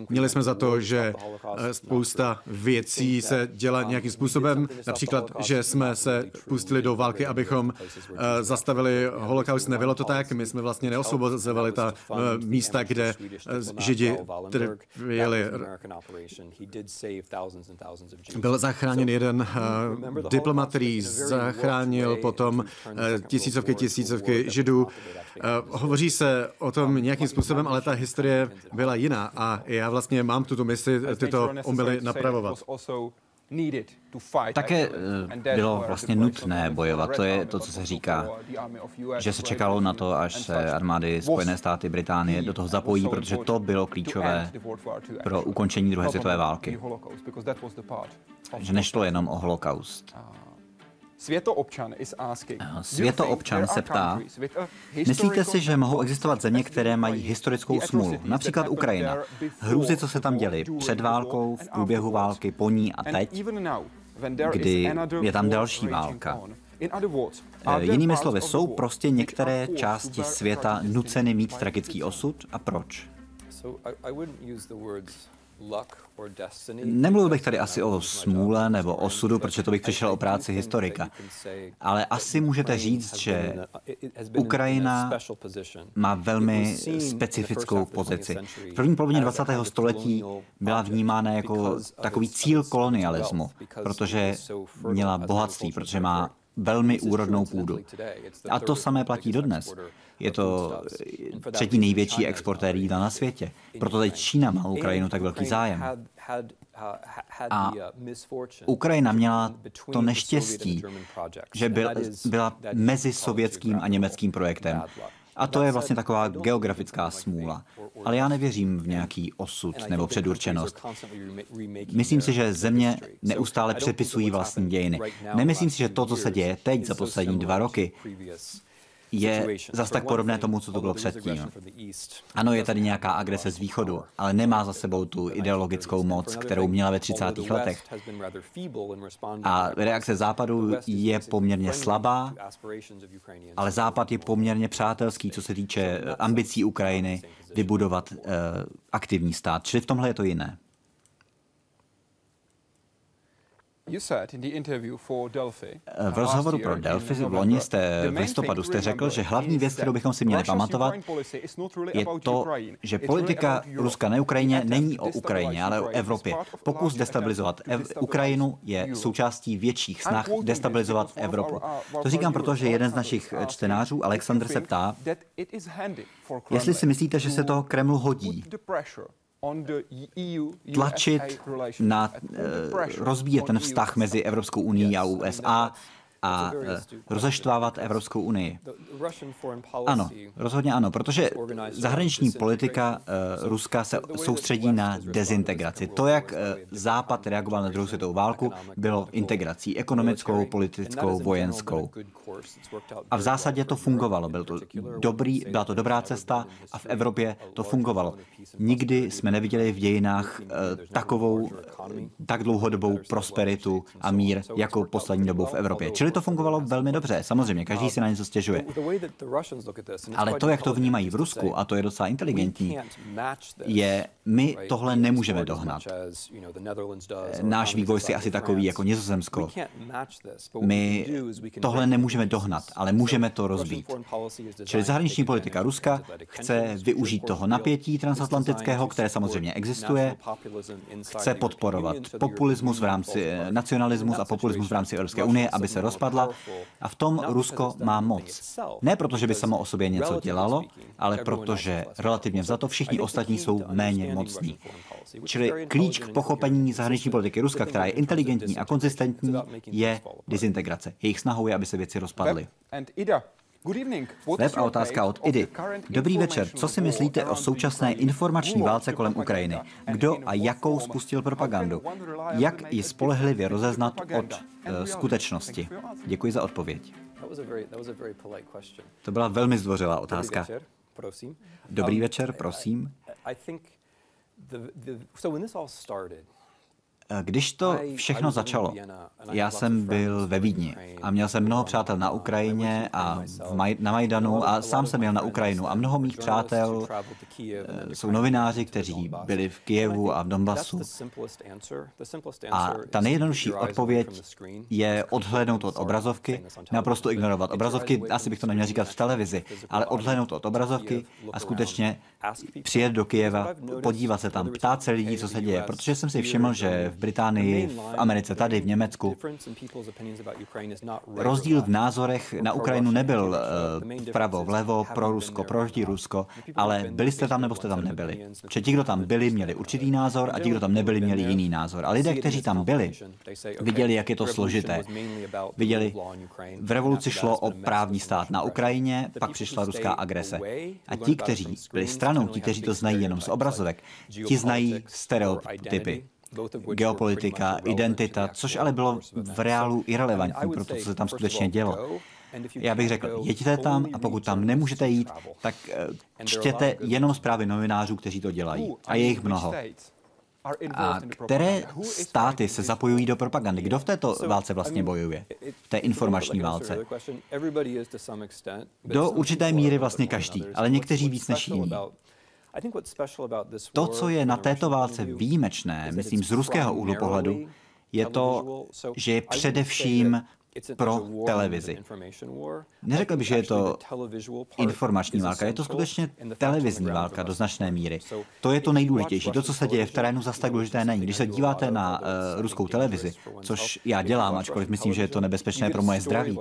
Měli jsme za to, že eh, spousta věcí se dělá nějakým způsobem, například, že jsme se pustili do války, abychom eh, zastavili holokaust. Nebylo to tak, my jsme vlastně neosvobozovali ta eh, místa, kde židi trpěli. Byl zachráněn jeden diplomat, který zachránil potom tisícovky, tisícovky židů. Hovoří se o tom nějakým způsobem, ale ta historie byla jiná. a já vlastně mám tuto misi tyto omily napravovat. Také eh, bylo vlastně nutné bojovat. To je to, co se říká, že se čekalo na to, až se armády Spojené státy Británie do toho zapojí, protože to bylo klíčové pro ukončení druhé světové války. Že nešlo jenom o holokaust. Světoobčan Světoobčan se ptá, myslíte si, že mohou existovat země, které mají historickou smůlu, například Ukrajina, hrůzy, co se tam děli před válkou, v průběhu války, po ní a teď, kdy je tam další válka. Eh, jinými slovy, jsou prostě některé části světa nuceny mít tragický osud a proč? Nemluvil bych tady asi o smůle nebo osudu, protože to bych přišel o práci historika. Ale asi můžete říct, že Ukrajina má velmi specifickou pozici. V první polovině 20. století byla vnímána jako takový cíl kolonialismu, protože měla bohatství, protože má velmi úrodnou půdu. A to samé platí dodnes. Je to třetí největší exportér jídla na světě. Proto teď Čína má Ukrajinu tak velký zájem. A Ukrajina měla to neštěstí, že byla mezi sovětským a německým projektem. A to je vlastně taková geografická smůla. Ale já nevěřím v nějaký osud nebo předurčenost. Myslím si, že země neustále přepisují vlastní dějiny. Nemyslím si, že to, co se děje teď za poslední dva roky, je zas tak podobné tomu, co to bylo předtím. Ano, je tady nějaká agrese z východu, ale nemá za sebou tu ideologickou moc, kterou měla ve 30. letech. A reakce západu je poměrně slabá, ale západ je poměrně přátelský, co se týče ambicí Ukrajiny vybudovat uh, aktivní stát. Čili v tomhle je to jiné. V rozhovoru pro Delphi v loni jste v listopadu jste řekl, že hlavní věc, kterou bychom si měli pamatovat, je to, že politika Ruska na Ukrajině není o Ukrajině, ale o Evropě. Pokus destabilizovat Ev- Ukrajinu je součástí větších snah destabilizovat Evropu. To říkám proto, že jeden z našich čtenářů, Alexander, se ptá, jestli si myslíte, že se to Kremlu hodí tlačit na, eh, rozvíjet ten vztah mezi Evropskou unii a USA a eh, rozeštvávat Evropskou unii. Ano, rozhodně ano, protože zahraniční politika uh, Ruska se soustředí na dezintegraci. To, jak uh, Západ reagoval na druhou světovou válku, bylo integrací ekonomickou, politickou, vojenskou. A v zásadě to fungovalo. Byl to dobrý, byla to dobrá cesta a v Evropě to fungovalo. Nikdy jsme neviděli v dějinách uh, takovou, tak dlouhodobou prosperitu a mír, jako poslední dobou v Evropě. Čili to fungovalo velmi dobře. Samozřejmě, každý si na něco stěžuje. Ale to, jak to vnímají v Rusku, a to je docela inteligentní, je, my tohle nemůžeme dohnat. Náš vývoj si asi takový jako Nizozemsko. My tohle nemůžeme dohnat, ale můžeme to rozbít. Čili zahraniční politika Ruska chce využít toho napětí transatlantického, které samozřejmě existuje, chce podporovat populismus v rámci nacionalismus a populismus v rámci Evropské unie, aby se rozpadla. A v tom Rusko má moc. Ne proto, že by samo o sobě něco dělalo, ale protože relativně za to všichni ostatní jsou méně mocní. Čili klíč k pochopení zahraniční politiky Ruska, která je inteligentní a konzistentní, je dezintegrace. Jejich snahou je, aby se věci rozpadly. Web a otázka od Idy. Dobrý večer. Co si myslíte o současné informační válce kolem Ukrajiny? Kdo a jakou spustil propagandu? Jak ji spolehlivě rozeznat od uh, skutečnosti? Děkuji za odpověď. To byla velmi zdvořilá otázka. Dobrý večer, prosím. Eh, když to všechno začalo, já jsem byl ve Vídni a měl jsem mnoho přátel na Ukrajině a Maj- na Majdanu a sám jsem jel na Ukrajinu a mnoho mých přátel eh, jsou novináři, kteří byli v Kijevu a v Donbasu. A ta nejjednodušší odpověď je odhlédnout od obrazovky, naprosto ignorovat obrazovky, asi bych to neměl říkat v televizi, ale odhlédnout od obrazovky a skutečně přijet do Kijeva, podívat se tam, ptát se lidí, co se děje, protože jsem si všiml, že v Británii, v Americe, tady, v Německu. Rozdíl v názorech na Ukrajinu nebyl uh, vpravo, vlevo, pro Rusko, proti Rusko, ale byli jste tam nebo jste tam nebyli. Protože ti, kdo tam byli, měli určitý názor a ti, kdo tam nebyli, měli jiný názor. A lidé, kteří tam byli, viděli, jak je to složité. Viděli, v revoluci šlo o právní stát na Ukrajině, pak přišla ruská agrese. A ti, kteří byli stranou, ti, kteří to znají jenom z obrazovek, ti znají stereotypy geopolitika, identita, což ale bylo v reálu irrelevantní pro to, co se tam skutečně dělo. Já bych řekl, jeďte tam a pokud tam nemůžete jít, tak eh, čtěte jenom zprávy novinářů, kteří to dělají. A je jich mnoho. A které státy se zapojují do propagandy? Kdo v této válce vlastně bojuje? V té informační válce? Do určité míry vlastně každý, ale někteří víc než jiní. To, co je na této válce výjimečné, myslím z ruského úhlu pohledu, je to, že je především pro televizi. Neřekl bych, že je to informační válka, je to skutečně televizní válka do značné míry. To je to nejdůležitější. To, co se děje v terénu, zase tak důležité není. Když se díváte na uh, ruskou televizi, což já dělám, ačkoliv myslím, že je to nebezpečné pro moje zdraví,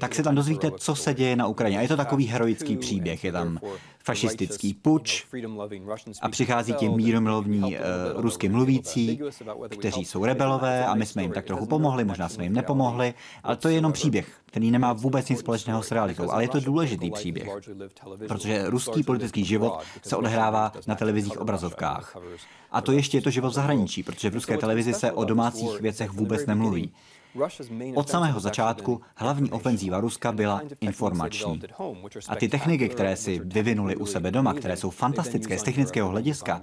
tak se tam dozvíte, co se děje na Ukrajině. A je to takový heroický příběh. Je tam fašistický puč a přichází ti míromilovní uh, rusky mluvící, kteří jsou rebelové a my jsme jim tak trochu pomohli, možná jsme jim nepomohli, ale to je jenom příběh, který nemá vůbec nic společného s realitou, ale je to důležitý příběh, protože ruský politický život se odehrává na televizních obrazovkách. A to ještě je to život v zahraničí, protože v ruské televizi se o domácích věcech vůbec nemluví. Od samého začátku hlavní ofenzíva Ruska byla informační. A ty techniky, které si vyvinuli u sebe doma, které jsou fantastické z technického hlediska,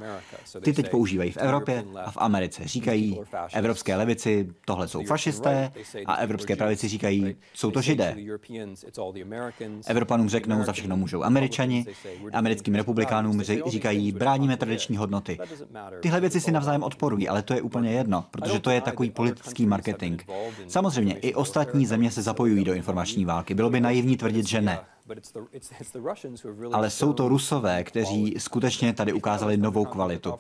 ty teď používají v Evropě a v Americe. Říkají evropské levici, tohle jsou fašisté, a evropské pravici říkají, jsou to židé. Evropanům řeknou, za všechno můžou američani, americkým republikánům říkají, bráníme tradiční hodnoty. Tyhle věci si navzájem odporují, ale to je úplně jedno, protože to je takový politický marketing. Samozřejmě, i ostatní země se zapojují do informační války. Bylo by naivní tvrdit, že ne. Ale jsou to Rusové, kteří skutečně tady ukázali novou kvalitu.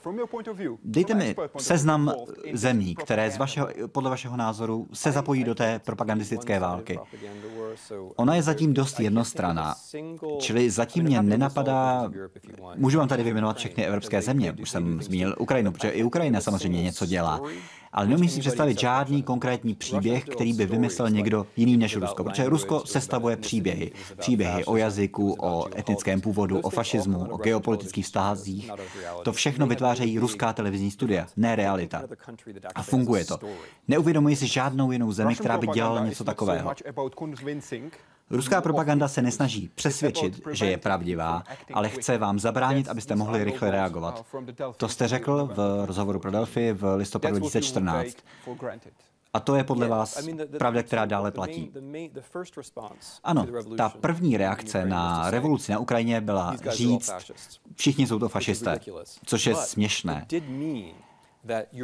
Dejte mi seznam zemí, které z vašeho, podle vašeho názoru se zapojí do té propagandistické války. Ona je zatím dost jednostraná, čili zatím mě nenapadá, můžu vám tady vyjmenovat všechny evropské země, už jsem zmínil Ukrajinu, protože i Ukrajina samozřejmě něco dělá. ale neumím si představit žádný konkrétní příběh, který by vymyslel někdo jiný než Rusko, protože Rusko sestavuje příběhy. Příběhy o jazyku, o etnickém původu, o fašismu, o geopolitických vztazích. To všechno vytvářejí ruská televizní studia, ne realita. A funguje to. Neuvědomuji si žádnou jinou zemi, která by dělala něco takového. Ruská propaganda se nesnaží přesvědčit, že je pravdivá, ale chce vám zabránit, abyste mohli rychle reagovat. To jste řekl v rozhovoru pro Delphi v listopadu 2014. A to je podle vás pravda, která dále platí. Ano, ta první reakce na revoluci na Ukrajině byla říct, všichni jsou to fašisté, což je směšné.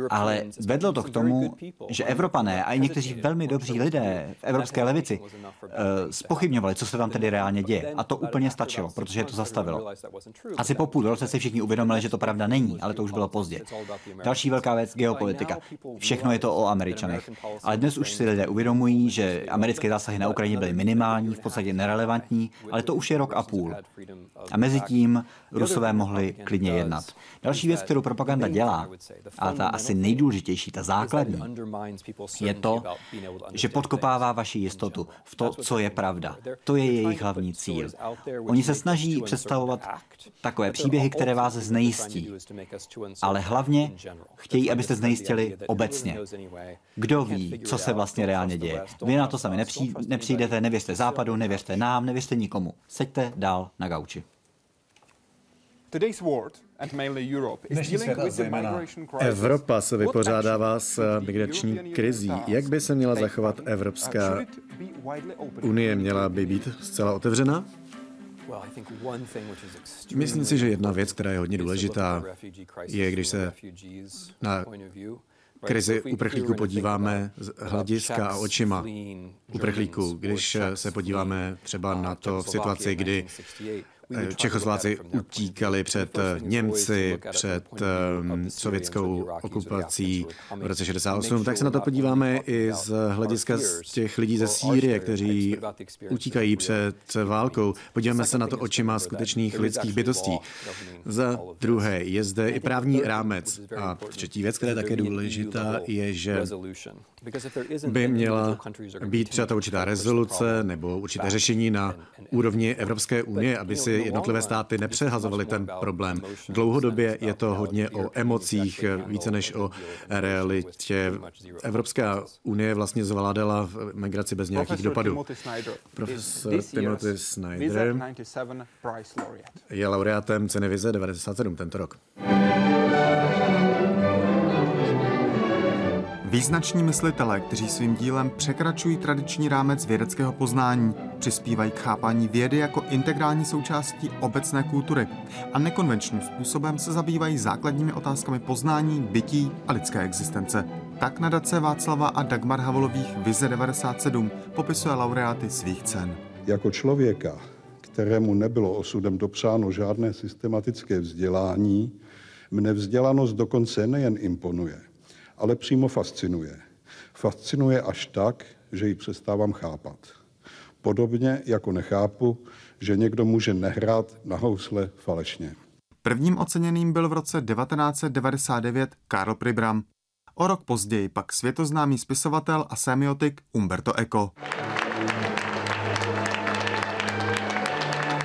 Ale vedlo to k tomu, že Evropané a i někteří velmi dobří lidé v evropské levici uh, spochybňovali, co se tam tedy reálně děje. A to úplně stačilo, protože je to zastavilo. Asi po půl roce si všichni uvědomili, že to pravda není, ale to už bylo pozdě. Další velká věc, geopolitika. Všechno je to o Američanech. Ale dnes už si lidé uvědomují, že americké zásahy na Ukrajině byly minimální, v podstatě nerelevantní, ale to už je rok a půl. A mezi tím Rusové mohli klidně jednat. Další věc, kterou propaganda dělá, a ta asi nejdůležitější, ta základní, je to, že podkopává vaši jistotu v to, co je pravda. To je jejich hlavní cíl. Oni se snaží představovat takové příběhy, které vás znejistí, ale hlavně chtějí, abyste znejistili obecně. Kdo ví, co se vlastně reálně děje? Vy na to sami nepřijdete, nevěřte západu, nevěřte nám, nevěřte nikomu. Seďte dál na gauči. Dnešní svět zejména Evropa se vypořádává s migrační krizí. Jak by se měla zachovat Evropská unie? Měla by být zcela otevřena? Myslím si, že jedna věc, která je hodně důležitá, je, když se na krizi uprchlíků podíváme z hlediska a očima uprchlíků. Když se podíváme třeba na to v situaci, kdy Eh, Čechoslováci utíkali před eh, Němci, před um, sovětskou okupací v roce 68, tak se na to podíváme i z hlediska z těch lidí ze Sýrie, kteří utíkají před válkou. Podíváme se na to očima skutečných lidských bytostí. Za druhé, je zde i právní rámec. A třetí věc, která je také důležitá, je, že by měla být přijata určitá rezoluce nebo určité řešení na úrovni Evropské unie, aby si jednotlivé státy nepřehazovaly ten problém. Dlouhodobě je to hodně o emocích, více než o realitě. Evropská unie vlastně zvládala migraci bez nějakých dopadů. Profesor Timothy Snyder je laureátem ceny Vize 97 tento rok. Význační myslitelé, kteří svým dílem překračují tradiční rámec vědeckého poznání, přispívají k chápání vědy jako integrální součástí obecné kultury a nekonvenčním způsobem se zabývají základními otázkami poznání, bytí a lidské existence. Tak nadace Václava a Dagmar Havolových Vize 97 popisuje laureáty svých cen. Jako člověka, kterému nebylo osudem dopřáno žádné systematické vzdělání, mne vzdělanost dokonce nejen imponuje – ale přímo fascinuje. Fascinuje až tak, že ji přestávám chápat. Podobně jako nechápu, že někdo může nehrát na housle falešně. Prvním oceněným byl v roce 1999 Karl Pribram. O rok později pak světoznámý spisovatel a semiotik Umberto Eco.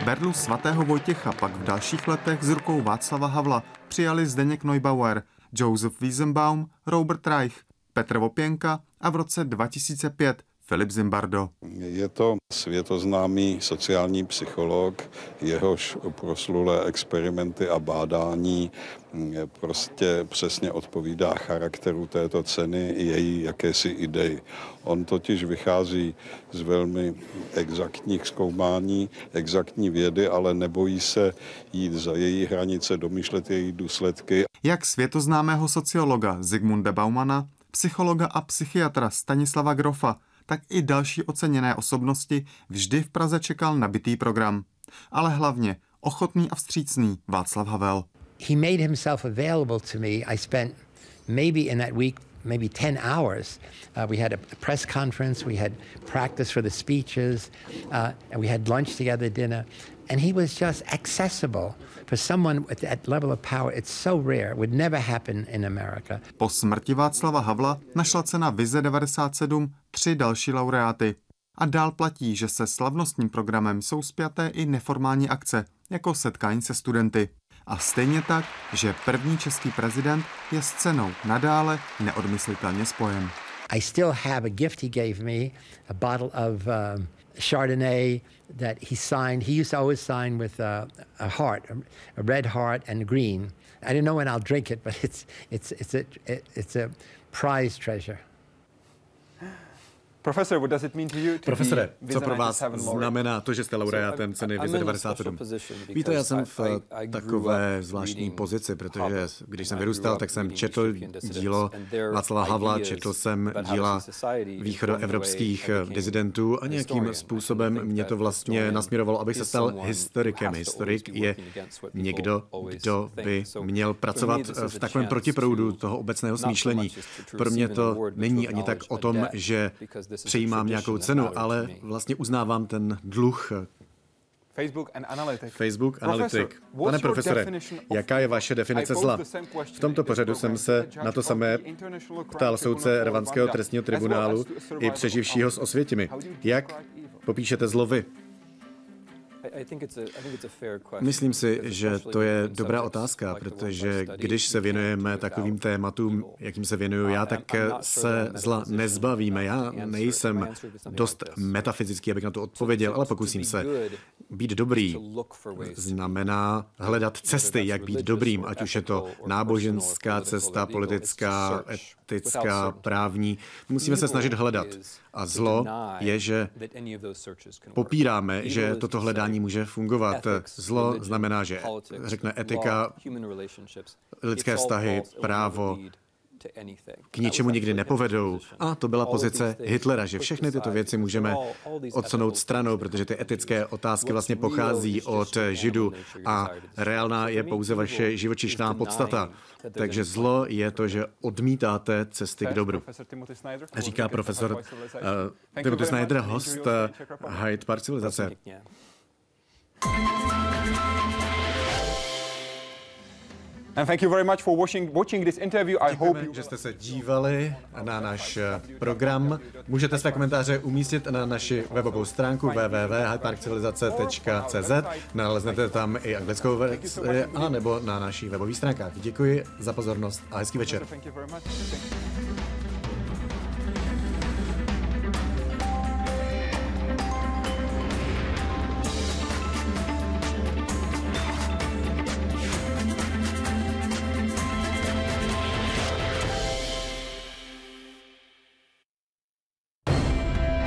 Berlu svatého Vojtěcha pak v dalších letech z rukou Václava Havla přijali Zdeněk Neubauer, Joseph Wiesenbaum, Robert Reich, Petr Vopěnka a v roce 2005 Filip Zimbardo. Je to světoznámý sociální psycholog, jehož proslulé experimenty a bádání prostě přesně odpovídá charakteru této ceny i její jakési idei. On totiž vychází z velmi exaktních zkoumání, exaktní vědy, ale nebojí se jít za její hranice, domýšlet její důsledky. Jak světoznámého sociologa Zigmunda Baumana, psychologa a psychiatra Stanislava Grofa, tak i další oceněné osobnosti vždy v Praze čekal nabitý program. Ale hlavně ochotný a vstřícný Václav Havel. He made himself available to me. I spent maybe in that week maybe 10 hours. Uh, we had a press conference, we had practice for the speeches, uh, and we had lunch together, dinner. And he was just accessible for someone at that level of power. It's so rare. It would never happen in America. Po smrti Václava Havla našla cena Vize 97 tři další laureáty. A dál platí, že se slavnostním programem jsou spjaté i neformální akce, jako setkání se studenty. A stejně tak, že první český prezident je s cenou nadále neodmyslitelně spojen. I still have a gift he gave me, a bottle of um, Chardonnay that he signed. He used to always sign with a, a heart, a, red heart and green. I don't know when I'll drink it, but it's, it's, it's, a, it's a prize treasure. Profesore, co pro vás znamená to, že jste laureátem ceny Vize 97? Víte, já jsem v takové zvláštní pozici, protože když jsem vyrůstal, tak jsem četl dílo Václava Havla, četl jsem díla východoevropských dizidentů a nějakým způsobem mě to vlastně nasměrovalo, abych se stal historikem. Historik je někdo, kdo by měl pracovat v takovém protiproudu toho obecného smýšlení. Pro mě to není ani tak o tom, že přejímám nějakou cenu, ale vlastně uznávám ten dluh. Facebook Analytic. Facebook Analytic. Pane profesore, jaká je vaše definice zla? V tomto pořadu jsem se na to samé ptal soudce Rvanského trestního tribunálu i přeživšího s Osvětimi. Jak popíšete zlo vy? Myslím si, že to je dobrá otázka, protože když se věnujeme takovým tématům, jakým se věnuju já, tak se zla nezbavíme. Já nejsem dost metafyzický, abych na to odpověděl, ale pokusím se. Být dobrý. znamená hledat cesty, jak být dobrým, ať už je to náboženská cesta, politická, etická, právní. Musíme se snažit hledat. A zlo je, že popíráme, že toto hledání může fungovat. Zlo znamená, že řekne etika, lidské vztahy, právo, k ničemu nikdy nepovedou. A to byla pozice Hitlera, že všechny tyto věci můžeme odsunout stranou, protože ty etické otázky vlastně pochází od Židů a reálná je pouze vaše živočišná podstata. Takže zlo je to, že odmítáte cesty k dobru. Říká profesor uh, Timothy Snyder, host uh, Hyde Park civilizace. And thank you very much for watching, watching this interview. I hope you... že jste se dívali na náš eh, program. Můžete své komentáře umístit na naši webovou stránku www.hyparkcivilizace.cz. Naleznete tam i anglickou verzi a nebo na našich webových stránkách. Děkuji za pozornost a hezký večer.